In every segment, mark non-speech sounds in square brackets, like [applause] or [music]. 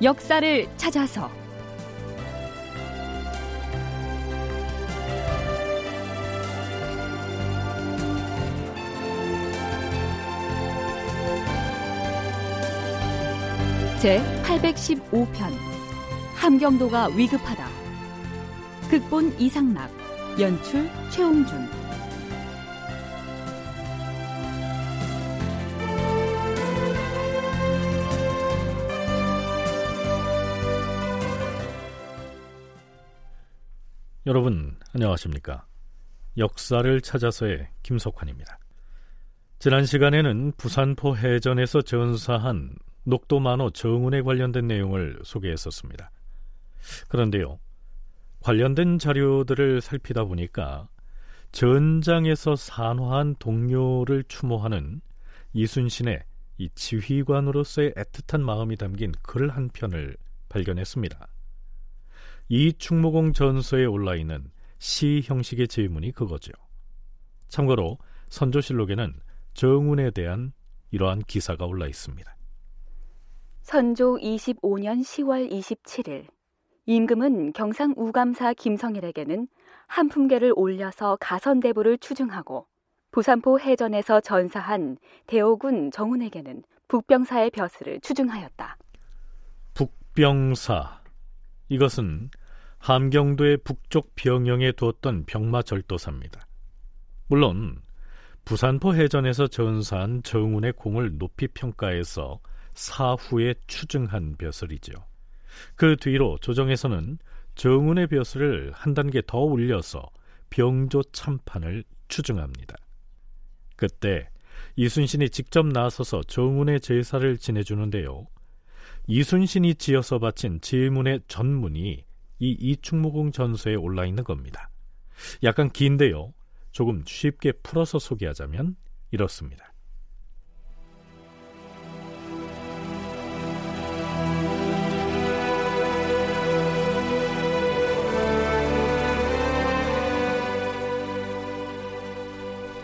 역사를 찾아서. 제 815편. 함경도가 위급하다. 극본 이상락. 연출 최홍준 여러분 안녕하십니까? 역사를 찾아서의 김석환입니다. 지난 시간에는 부산포 해전에서 전사한 녹도 만호 정운에 관련된 내용을 소개했었습니다. 그런데요, 관련된 자료들을 살피다 보니까 전장에서 산화한 동료를 추모하는 이순신의 이 지휘관으로서의 애틋한 마음이 담긴 글 한 편을 발견했습니다. 이 충무공 전서에 올라 있는 시 형식의 질문이 그거죠. 참고로 선조실록에는 정운에 대한 이러한 기사가 올라 있습니다. 선조 25년 10월 27일 임금은 경상 우감사 김성일에게는 한 품계를 올려서 가선대부를 추증하고 부산포 해전에서 전사한 대오군 정운에게는 북병사의 벼슬을 추증하였다. 북병사 이것은 함경도의 북쪽 병영에 두었던 병마 절도사입니다. 물론 부산포 해전에서 전사한 정운의 공을 높이 평가해서 사후에 추증한 벼슬이죠. 그 뒤로 조정에서는 정운의 벼슬을 한 단계 더 올려서 병조 참판을 추증합니다. 그때 이순신이 직접 나서서 정운의 제사를 지내주는데요. 이순신이 지어서 바친 질문의 전문이 이 이충무공 전서에 올라 있는 겁니다. 약간 긴데요. 조금 쉽게 풀어서 소개하자면 이렇습니다.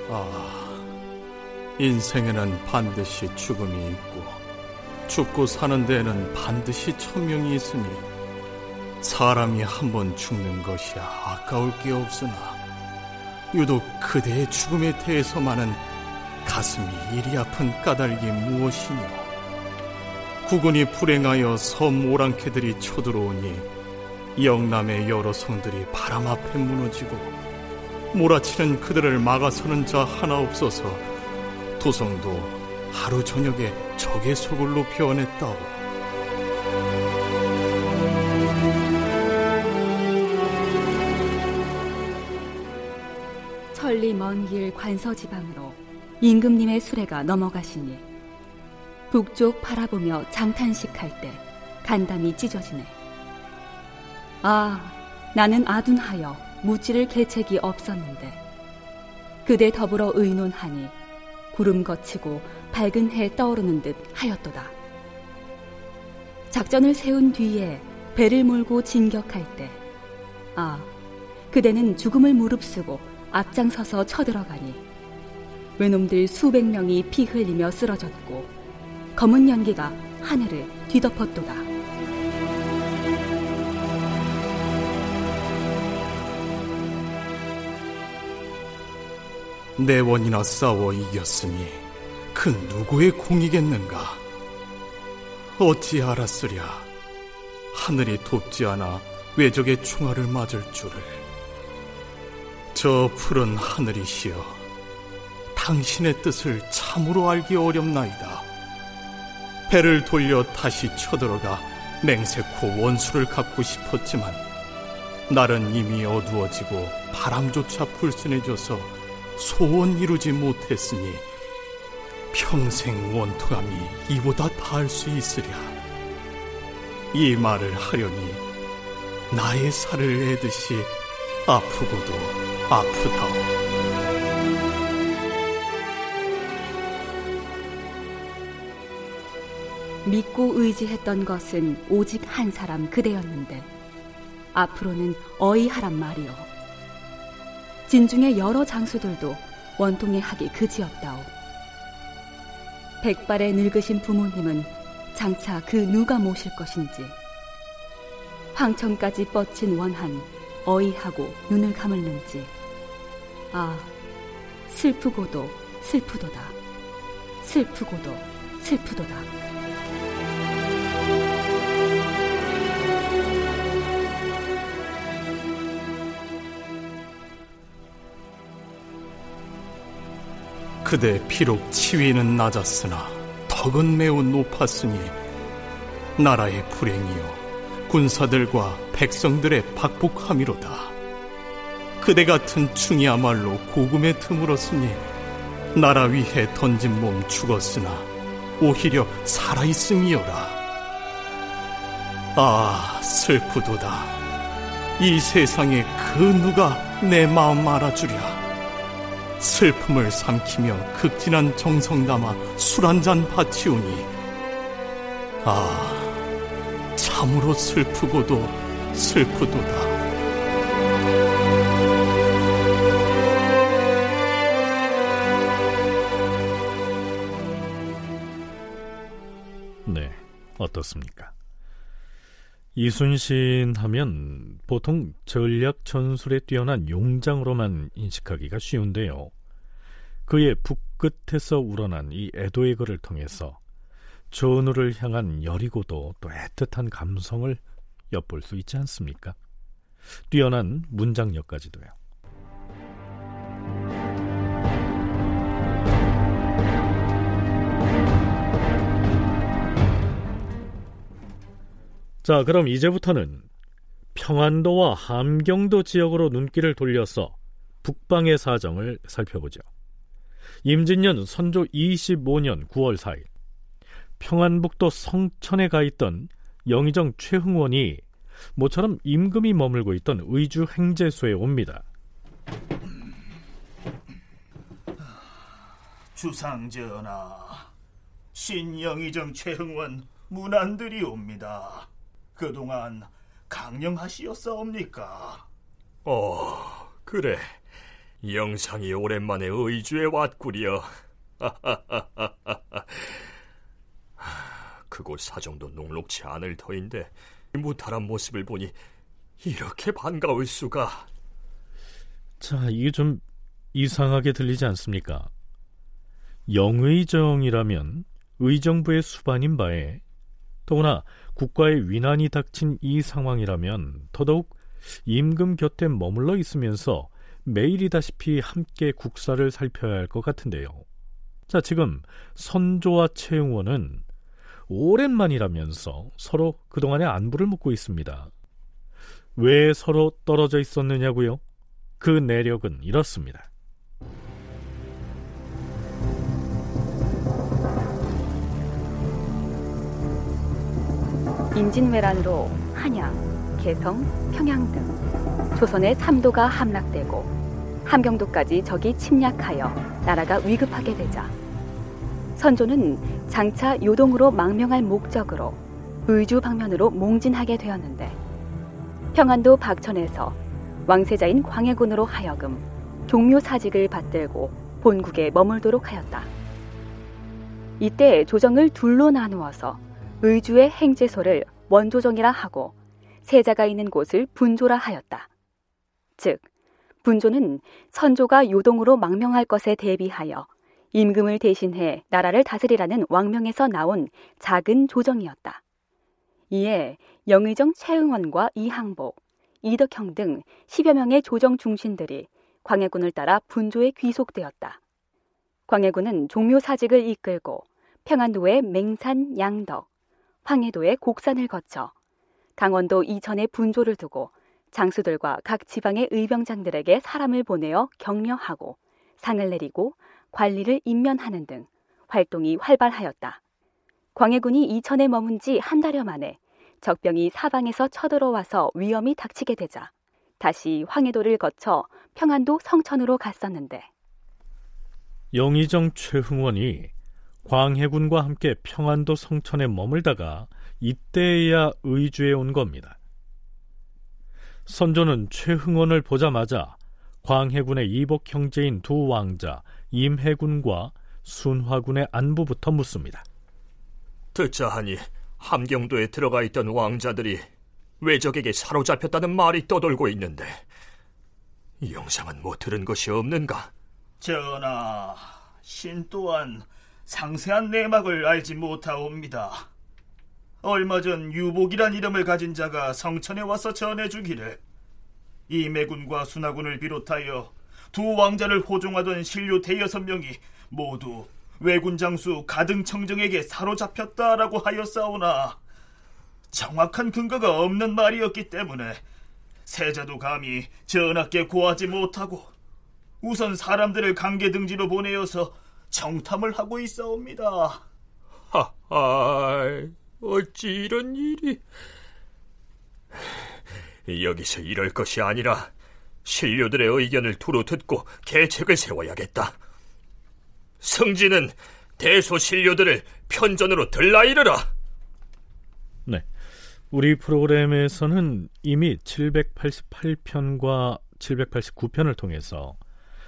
아, 인생에는 반드시 죽음이 있고 죽고 사는 데에는 반드시 천명이 있으니 사람이 한 번 죽는 것이야 아까울 게 없으나 유독 그대의 죽음에 대해서만은 가슴이 이리 아픈 까닭이 무엇이뇨 국군이 불행하여 섬 오랑캐들이 쳐들어오니 영남의 여러 성들이 바람 앞에 무너지고 몰아치는 그들을 막아서는 자 하나 없어서 도성도 하루 저녁에 적의 소굴로 변했다오 천리 먼 길 관서 지방으로 임금님의 수레가 넘어가시니 북쪽 바라보며 장탄식할 때 간담이 찢어지네. 아, 나는 아둔하여 묻지를 계책이 없었는데 그대 더불어 의논하니 구름 거치고 밝은 해 떠오르는 듯 하였도다. 작전을 세운 뒤에 배를 몰고 진격할 때, 아, 그대는 죽음을 무릅쓰고 앞장서서 쳐들어가니 외놈들 수백 명이 피 흘리며 쓰러졌고 검은 연기가 하늘을 뒤덮었도다. 네 원이나 싸워 이겼으니 그 누구의 공이겠는가? 어찌 알았으랴? 하늘이 돕지 않아 외적의 총알을 맞을 줄을. 저 푸른 하늘이시여 당신의 뜻을 참으로 알기 어렵나이다. 배를 돌려 다시 쳐들어가 맹세코 원수를 갚고 싶었지만 날은 이미 어두워지고 바람조차 불순해져서 소원 이루지 못했으니 평생 원통함이 이보다 다할 수 있으랴. 이 말을 하려니 나의 살을 애듯이 아프고도 아프다. 믿고 의지했던 것은 오직 한 사람 그대였는데 앞으로는 어이하란 말이오. 진중의 여러 장수들도 원통의 학이 그지없다오. 백발의 늙으신 부모님은 장차 그 누가 모실 것인지 황천까지 뻗친 원한 어이하고 눈을 감을는지 아 슬프고도 슬프도다 슬프고도 슬프도다 그대 비록 치위는 낮았으나 덕은 매우 높았으니 나라의 불행이요 군사들과 백성들의 박복함이로다. 그대 같은 충이야말로 고금에 드물었으니 나라 위해 던진 몸 죽었으나 오히려 살아있음이여라. 아 슬프도다. 이 세상에 그 누가 내 마음 알아주랴. 슬픔을 삼키며 극진한 정성 담아 술 한 잔 바치오니 아 참으로 슬프고도 슬프도다. 네, 어떻습니까? 이순신 하면 보통 전략 전술에 뛰어난 용장으로만 인식하기가 쉬운데요. 그의 북끝에서 우러난 이 애도의 글을 통해서 전우를 향한 여리고도 또 애틋한 감성을 엿볼 수 있지 않습니까? 뛰어난 문장력까지도요. 자, 그럼 이제부터는 평안도와 함경도 지역으로 눈길을 돌려서 북방의 사정을 살펴보죠. 임진년 선조 25년 9월 4일 평안북도 성천에 가 있던 영의정 최흥원이 모처럼 임금이 머물고 있던 의주 행제소에 옵니다. 주상전하, 신영의정 최흥원 문안들이 옵니다. 그동안 강령하시었사옵니까? 어, 그래. 영상이 오랜만에 의주에 왔구려. [laughs] 그곳 사정도 녹록치 않을 터인데 무탈한 모습을 보니 이렇게 반가울 수가. 자, 이게 좀 이상하게 들리지 않습니까? 영의정이라면 의정부의 수반인 바에 더구나 국가의 위난이 닥친 이 상황이라면 더더욱 임금 곁에 머물러 있으면서 매일이다시피 함께 국사를 살펴야 할 것 같은데요. 자, 지금 선조와 최응원은 오랜만이라면서 서로 그동안의 안부를 묻고 있습니다. 왜 서로 떨어져 있었느냐고요? 그 내력은 이렇습니다. 임진왜란으로 한양, 개성, 평양 등 조선의 삼도가 함락되고 함경도까지 적이 침략하여 나라가 위급하게 되자 선조는 장차 요동으로 망명할 목적으로 의주 방면으로 몽진하게 되었는데 평안도 박천에서 왕세자인 광해군으로 하여금 종묘 사직을 받들고 본국에 머물도록 하였다. 이때 조정을 둘로 나누어서 의주의 행제소를 원조정이라 하고 세자가 있는 곳을 분조라 하였다. 즉 분조는 선조가 요동으로 망명할 것에 대비하여 임금을 대신해 나라를 다스리라는 왕명에서 나온 작은 조정이었다. 이에 영의정 최응원과 이항복, 이덕형 등 10여 명의 조정 중신들이 광해군을 따라 분조에 귀속되었다. 광해군은 종묘 사직을 이끌고 평안도의 맹산 양덕, 황해도의 곡산을 거쳐 강원도 이천에 분조를 두고 장수들과 각 지방의 의병장들에게 사람을 보내어 격려하고 상을 내리고 관리를 임면하는 등 활동이 활발하였다. 광해군이 이천에 머문 지 한 달여 만에 적병이 사방에서 쳐들어와서 위험이 닥치게 되자 다시 황해도를 거쳐 평안도 성천으로 갔었는데 영의정 최흥원이 광해군과 함께 평안도 성천에 머물다가 이때야 의주에 온 겁니다. 선조는 최흥원을 보자마자 광해군의 이복 형제인 두 왕자 임해군과 순화군의 안부부터 묻습니다. 듣자 하니 함경도에 들어가 있던 왕자들이 외적에게 사로잡혔다는 말이 떠돌고 있는데 이 영상은 못 들은 것이 없는가? 전하, 신 또한 상세한 내막을 알지 못하옵니다. 얼마 전 유복이란 이름을 가진 자가 성천에 와서 전해주기를 이매군과 순하군을 비롯하여 두 왕자를 호종하던 신료 대여섯 명이 모두 왜군 장수 가등청정에게 사로잡혔다라고 하였사오나 정확한 근거가 없는 말이었기 때문에 세자도 감히 전하께 고하지 못하고 우선 사람들을 강계 등지로 보내어서 정탐을 하고 있사옵니다. 하하, 어찌 이런 일이... 여기서 이럴 것이 아니라 신료들의 의견을 두루 듣고 계책을 세워야겠다. 승진은 대소 신료들을 편전으로 들라이르라. 네. 우리 프로그램에서는 이미 788편과 789편을 통해서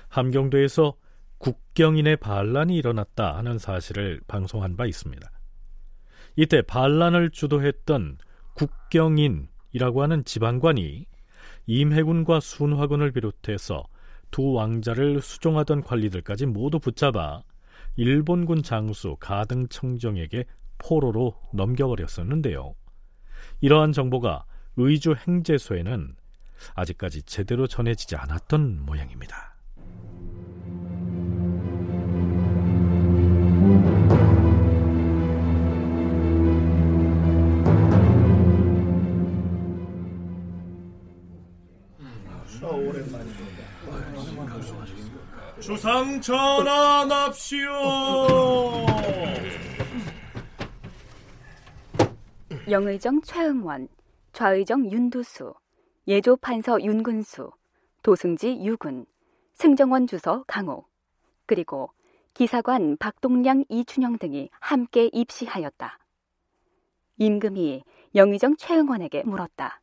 함경도에서 국경인의 반란이 일어났다 하는 사실을 방송한 바 있습니다. 이때 반란을 주도했던 국경인이라고 하는 지방관이 임해군과 순화군을 비롯해서 두 왕자를 수종하던 관리들까지 모두 붙잡아 일본군 장수 가등청정에게 포로로 넘겨버렸었는데요. 이러한 정보가 의주 행제소에는 아직까지 제대로 전해지지 않았던 모양입니다. 상 전환합시오. 영의정 최응원, 좌의정 윤두수, 예조 판서 윤근수, 도승지 유군, 승정원 주서 강호, 그리고 기사관 박동량 이춘영 등이 함께 입시하였다. 임금이 영의정 최응원에게 물었다.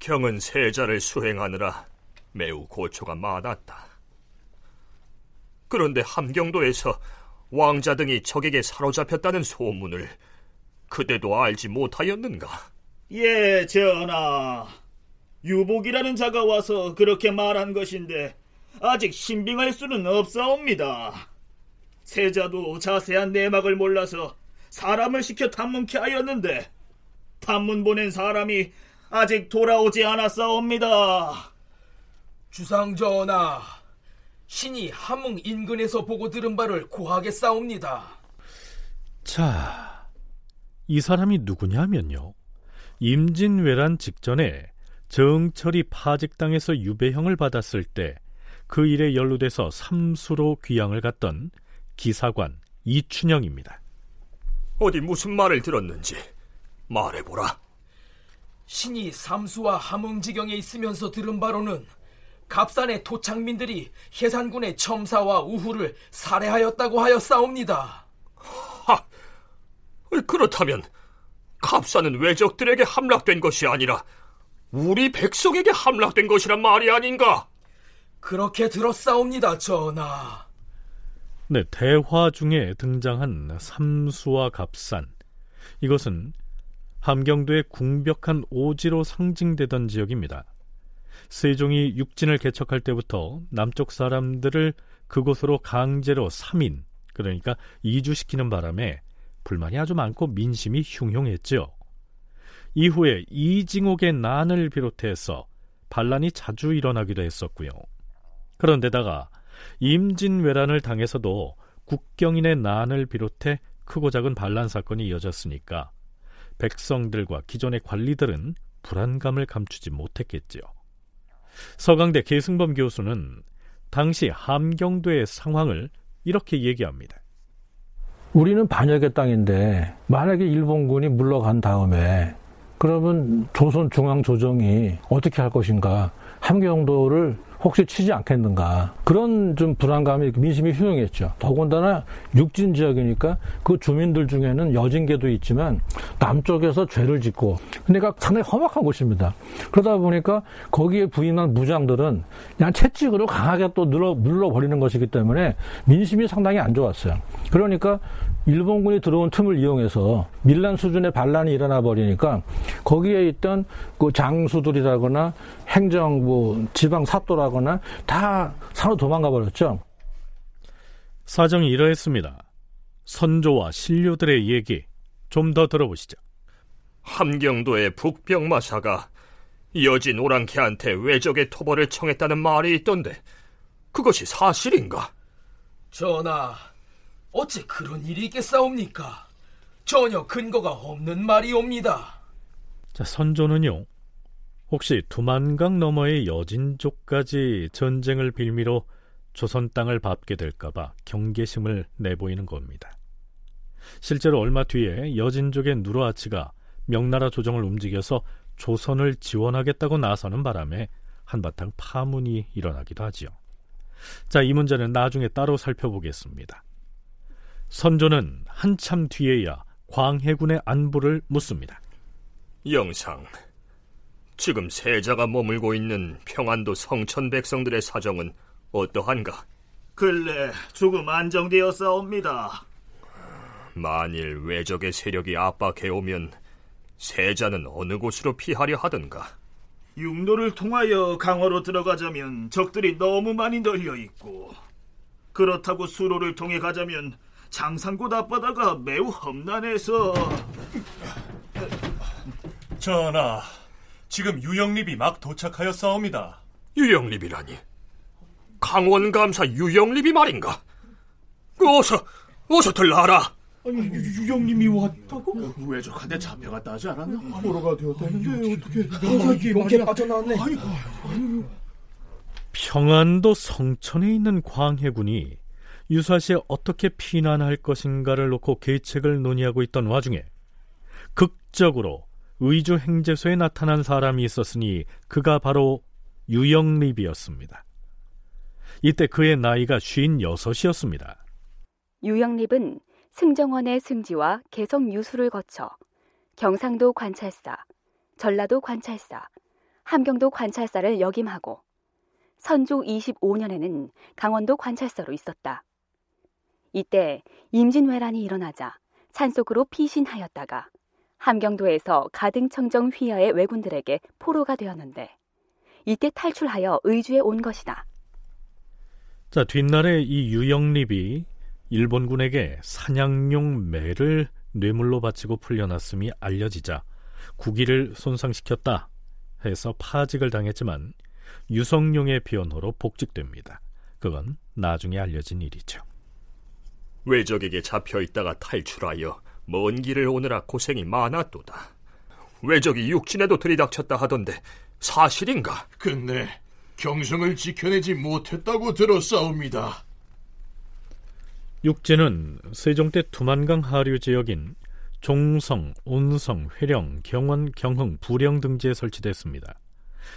경은 세자를 수행하느라 매우 고초가 많았다. 그런데 함경도에서 왕자 등이 적에게 사로잡혔다는 소문을 그대도 알지 못하였는가? 예, 전하. 유복이라는 자가 와서 그렇게 말한 것인데 아직 신빙할 수는 없사옵니다. 세자도 자세한 내막을 몰라서 사람을 시켜 탐문케 하였는데 탐문 보낸 사람이 아직 돌아오지 않았사옵니다. 주상 전하, 신이 함흥 인근에서 보고 들은 바를 고하게 싸웁니다. 자, 이 사람이 누구냐면요. 임진왜란 직전에 정철이 파직당해서 유배형을 받았을 때 그 일에 연루돼서 삼수로 귀양을 갔던 기사관 이춘영입니다. 어디 무슨 말을 들었는지 말해보라. 신이 삼수와 함흥지경에 있으면서 들은 바로는 갑산의 토착민들이 해산군의 첨사와 우후를 살해하였다고 하였사옵니다. 하, 그렇다면 갑산은 외적들에게 함락된 것이 아니라 우리 백성에게 함락된 것이란 말이 아닌가? 그렇게 들었사옵니다, 전하. 네, 대화 중에 등장한 삼수와 갑산. 이것은 함경도의 궁벽한 오지로 상징되던 지역입니다. 세종이 육진을 개척할 때부터 남쪽 사람들을 그곳으로 강제로 3인, 그러니까 이주시키는 바람에 불만이 아주 많고 민심이 흉흉했지요. 이후에 이징옥의 난을 비롯해서 반란이 자주 일어나기도 했었고요. 그런데다가 임진왜란을 당해서도 국경인의 난을 비롯해 크고 작은 반란 사건이 이어졌으니까 백성들과 기존의 관리들은 불안감을 감추지 못했겠지요. 서강대 계승범 교수는 당시 함경도의 상황을 이렇게 얘기합니다. 우리는 반역의 땅인데 만약에 일본군이 물러간 다음에 그러면 조선 중앙 조정이 어떻게 할 것인가? 함경도를 혹시 치지 않겠는가? 그런 좀 불안감이 민심이 효용했죠. 더군다나 육진 지역이니까 그 주민들 중에는 여진계도 있지만 남쪽에서 죄를 짓고 그러니까 상당히 험악한 곳입니다. 그러다 보니까 거기에 부임한 무장들은 그냥 채찍으로 강하게 또 눌러 눌러버리는 것이기 때문에 민심이 상당히 안 좋았어요. 그러니까 일본군이 들어온 틈을 이용해서 밀란 수준의 반란이 일어나 버리니까 거기에 있던 그 장수들이라거나 행정 뭐 지방 사또라거나 다 산으로 도망가 버렸죠. 사정이 이러했습니다. 선조와 신료들의 얘기 좀 더 들어보시죠. 함경도의 북병마사가 여진 오랑캐한테 외적의 토벌을 청했다는 말이 있던데 그것이 사실인가? 전하, 어째 그런 일이 있겠사옵니까? 전혀 근거가 없는 말이옵니다. 자, 선조는요. 혹시 두만강 너머의 여진족까지 전쟁을 빌미로 조선 땅을 밟게 될까봐 경계심을 내보이는 겁니다. 실제로 얼마 뒤에 여진족의 누르아치가 명나라 조정을 움직여서 조선을 지원하겠다고 나서는 바람에 한바탕 파문이 일어나기도 하지요. 자, 이 문제는 나중에 따로 살펴보겠습니다. 선조는 한참 뒤에야 광해군의 안부를 묻습니다. 영상, 지금 세자가 머물고 있는 평안도 성천 백성들의 사정은 어떠한가? 근래 조금 안정되었사옵니다. 만일 외적의 세력이 압박해오면 세자는 어느 곳으로 피하려 하던가? 육로를 통하여 강화로 들어가자면 적들이 너무 많이 널려 있고 그렇다고 수로를 통해 가자면 장산곳 앞바다가 매우 험난해서 전하, 지금 유영립이 막 도착하였사옵니다. 유영립이라니? 강원 감사 유영립이 말인가? 그 어서, 어서들 나라! 아니, 유, 영님이 왔다고? 외적한테 잡혀갔다 하지 않았나? 포로가 되었다는데 어떻게 이렇게 빠져나왔네 평안도 성천에 있는 광해군이 유사시에 어떻게 피난할 것인가를 놓고 계책을 논의하고 있던 와중에 극적으로 의주 행제소에 나타난 사람이 있었으니 그가 바로 유영립이었습니다. 이때 그의 나이가 쉰 여섯이었습니다. 유영립은 승정원의 승지와 개성 유수를 거쳐 경상도 관찰사, 전라도 관찰사, 함경도 관찰사를 역임하고 선조 25년에는 강원도 관찰사로 있었다. 이때 임진왜란이 일어나자 산속으로 피신하였다가 함경도에서 가등청정 휘하의 왜군들에게 포로가 되었는데 이때 탈출하여 의주에 온 것이다. 자, 뒷날에 이 유영립이 일본군에게 사냥용 매를 뇌물로 바치고 풀려났음이 알려지자 국위를 손상시켰다 해서 파직을 당했지만 유성룡의 변호로 복직됩니다. 그건 나중에 알려진 일이죠. 외적에게 잡혀 있다가 탈출하여 먼 길을 오느라 고생이 많았도다. 외적이 육진에도 들이닥쳤다 하던데 사실인가? 근데 경성을 지켜내지 못했다고 들었사옵니다. 육지는 세종 때 두만강 하류 지역인 종성, 온성, 회령, 경원, 경흥, 부령 등지에 설치됐습니다.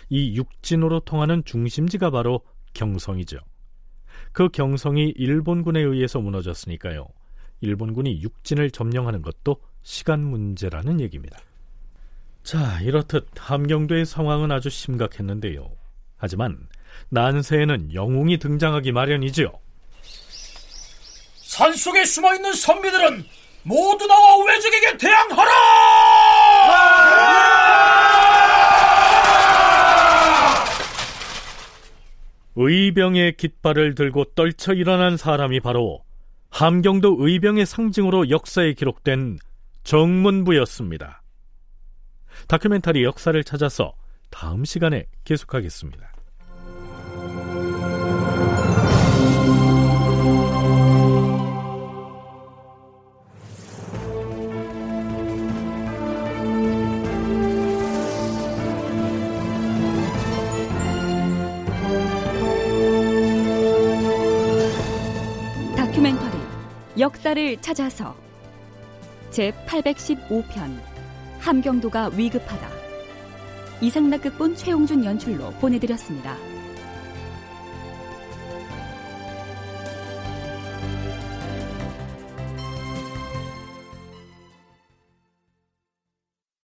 이 육진으로 통하는 중심지가 바로 경성이죠. 그 경성이 일본군에 의해서 무너졌으니까요. 일본군이 육진을 점령하는 것도 시간 문제라는 얘기입니다. 자, 이렇듯 함경도의 상황은 아주 심각했는데요. 하지만 난세에는 영웅이 등장하기 마련이지요. 산속에 숨어 있는 선비들은 모두 나와 외적에게 대항하라! 의병의 깃발을 들고 떨쳐 일어난 사람이 바로 함경도 의병의 상징으로 역사에 기록된 정문부였습니다. 다큐멘터리 역사를 찾아서 다음 시간에 계속하겠습니다. 역사를 찾아서 제 815편 함경도가 위급하다 이상락극본 최용준 연출로 보내드렸습니다.